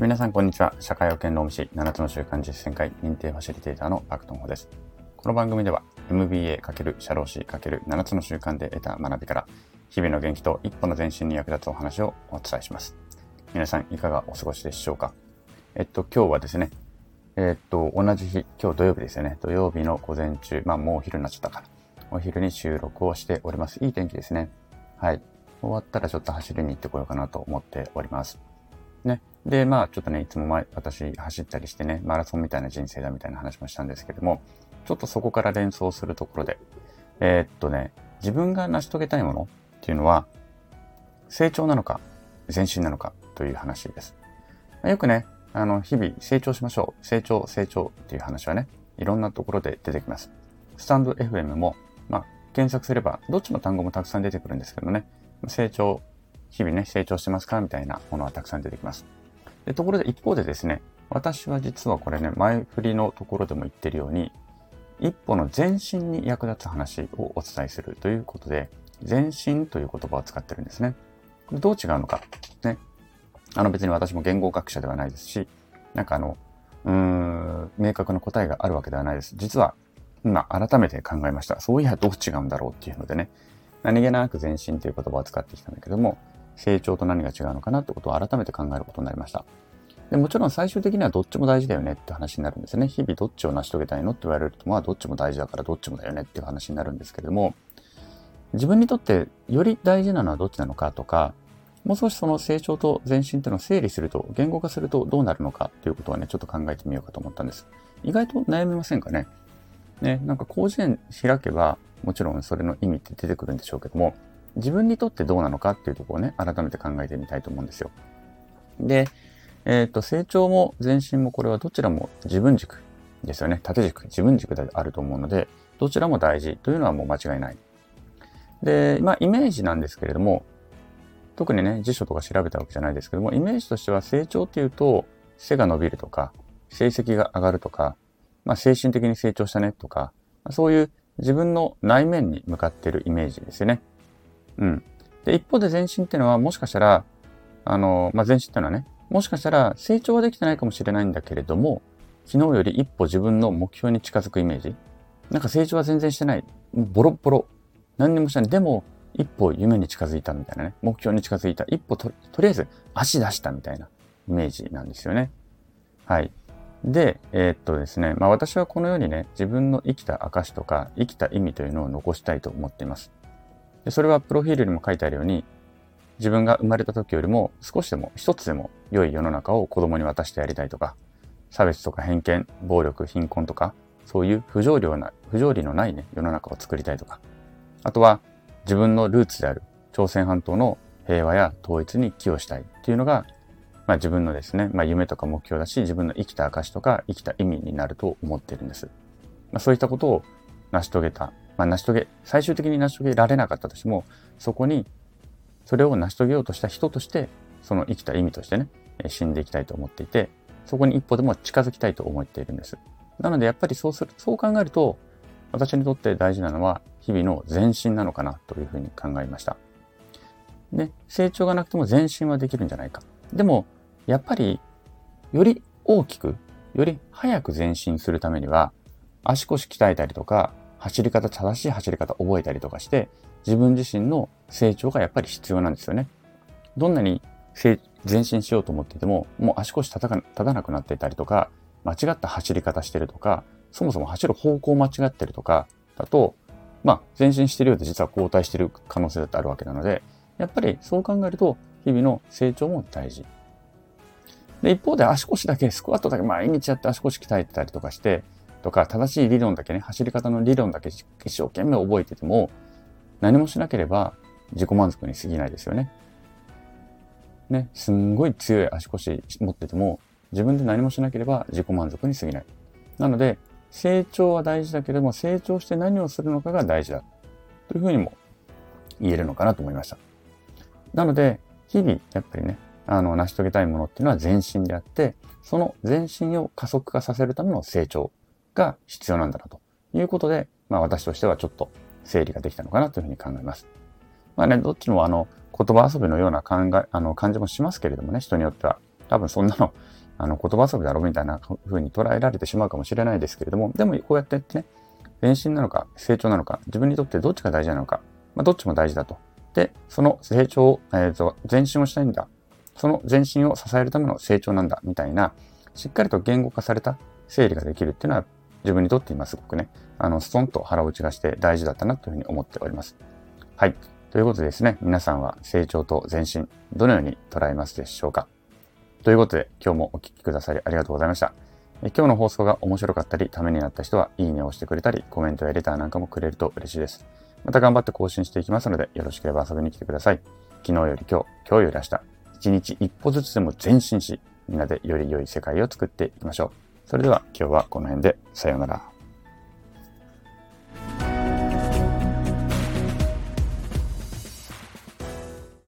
皆さん、こんにちは。社会保険労務士7つの習慣実践会認定ファシリテーターのパクトンホです。この番組では MBA× 社労士 ×7 つの習慣で得た学びから日々の元気と一歩の前進に役立つお話をお伝えします。皆さん、いかがお過ごしでしょうか？えっと、今日はですね、えっと、同じ日、今日土曜日ですよね。土曜日の午前中、まあもうお昼になっちゃったから。お昼に収録をしております。いい天気ですね。はい。終わったらちょっと走りに行ってこようかなと思っております。ね。で、まあちょっとね、いつも前、私走ったりしてね、マラソンみたいな人生だみたいな話もしたんですけども、ちょっとそこから連想するところで、えー、っとね、自分が成し遂げたいものっていうのは、成長なのか、前進なのかという話です。よくね、あの、日々成長しましょう。成長、成長っていう話はね、いろんなところで出てきます。スタンド FM も、まあ、検索すれば、どっちの単語もたくさん出てくるんですけどね、成長、日々ね、成長してますか？みたいなものはたくさん出てきます。でところで一方でですね、私は実はこれね、前振りのところでも言ってるように、一歩の前進に役立つ話をお伝えするということで、前進という言葉を使ってるんですね。これどう違うのか？ね。あの別に私も言語学者ではないですし、なんかあの、うーん、明確な答えがあるわけではないです。実は、今改めて考えました。そういやどう違うんだろうっていうのでね、何気なく前進という言葉を使ってきたんだけども、成長と何が違うのかなってことを改めて考えることになりました。でもちろん最終的にはどっちも大事だよねって話になるんですね。日々どっちを成し遂げたいのって言われると、まあどっちも大事だからどっちもだよねっていう話になるんですけれども、自分にとってより大事なのはどっちなのかとか、もう少しその成長と前進っていうのを整理すると、言語化するとどうなるのかっていうことはね、ちょっと考えてみようかと思ったんです。意外と悩みませんかね？ね、なんか広辞苑開けば、もちろんそれの意味って出てくるんでしょうけども、自分にとってどうなのかっていうところをね、改めて考えてみたいと思うんですよ。で、えっ、ー、と、成長も前進もこれはどちらも自分軸ですよね。縦軸、自分軸であると思うので、どちらも大事というのはもう間違いない。で、まあ、イメージなんですけれども、特にね、辞書とか調べたわけじゃないですけども、イメージとしては成長っていうと、背が伸びるとか、成績が上がるとか、まあ、精神的に成長したねとか、そういう自分の内面に向かっているイメージですよね。うん。で、一方で前進っていうのはもしかしたら、あの、まあ、前進っていうのはね、もしかしたら成長はできてないかもしれないんだけれども、昨日より一歩自分の目標に近づくイメージ。なんか成長は全然してない。ボロボロ。何にもしてない。でも、一歩夢に近づいたみたいなね。目標に近づいた。一歩ととりあえず足出したみたいなイメージなんですよね。はい。で、えー、っとですね、まあ私はこのようにね、自分の生きた証とか生きた意味というのを残したいと思っています。でそれはプロフィールにも書いてあるように、自分が生まれた時よりも少しでも一つでも良い世の中を子供に渡してやりたいとか、差別とか偏見、暴力、貧困とか、そういう不条理な不条理のないね、世の中を作りたいとか、あとは自分のルーツである朝鮮半島の平和や統一に寄与したいっていうのがまあ、自分のですね、まあ、夢とか目標だし、自分の生きた証とか生きた意味になると思ってるんです。まあ、そういったことを成し遂げた、まあ、成し遂げ、最終的に成し遂げられなかったとしても、そこに、それを成し遂げようとした人として、その生きた意味としてね、死んでいきたいと思っていて、そこに一歩でも近づきたいと思っているんです。なので、やっぱりそうする、そう考えると、私にとって大事なのは、日々の前進なのかなというふうに考えました。で、成長がなくても前進はできるんじゃないか。でも、やっぱり、より大きく、より早く前進するためには、足腰鍛えたりとか、走り方、正しい走り方覚えたりとかして、自分自身の成長がやっぱり必要なんですよね。どんなに前進しようと思ってても、もう足腰立た立たなくなっていたりとか、間違った走り方してるとか、そもそも走る方向間違ってるとか、だと、まあ、前進してるようで実は後退してる可能性だってあるわけなので、やっぱりそう考えると、日々の成長も大事。で、一方で足腰だけ、スクワットだけ毎日やって足腰鍛えてたりとかして、とか、正しい理論だけね、走り方の理論だけ一生懸命覚えてても、何もしなければ自己満足に過ぎないですよね。ね、すんごい強い足腰持ってても、自分で何もしなければ自己満足に過ぎない。なので、成長は大事だけれども、成長して何をするのかが大事だ。というふうにも言えるのかなと思いました。なので、日々、やっぱりね、あの、成し遂げたいものっていうのは前進であって、その前進を加速化させるための成長が必要なんだなということで、まあ私としてはちょっと整理ができたのかなというふうに考えます。まあね、どっちもあの、言葉遊びのような考え、あの、感じもしますけれどもね、人によっては。多分そんなの、あの、言葉遊びだろうみたいな風に捉えられてしまうかもしれないですけれども、でもこうやってね、前進なのか成長なのか、自分にとってどっちが大事なのか、まあ、どっちも大事だと。で、その成長を、えっ、ー、と、前進をしたいんだ。その前進を支えるための成長なんだ、みたいな、しっかりと言語化された整理ができるっていうのは、自分にとって今すごくね、あの、ストンと腹落ちがして大事だったなというふうに思っております。はい。ということでですね、皆さんは成長と前進、どのように捉えますでしょうかということで、今日もお聴きくださりありがとうございました。今日の放送が面白かったり、ためになった人は、いいねを押してくれたり、コメントやレターなんかもくれると嬉しいです。また頑張って更新していきますので、よろしければ遊びに来てください。昨日より今日、今日より明日、一日一歩ずつでも前進し、みんなでより良い世界を作っていきましょう。それでは今日はこの辺で、さようなら。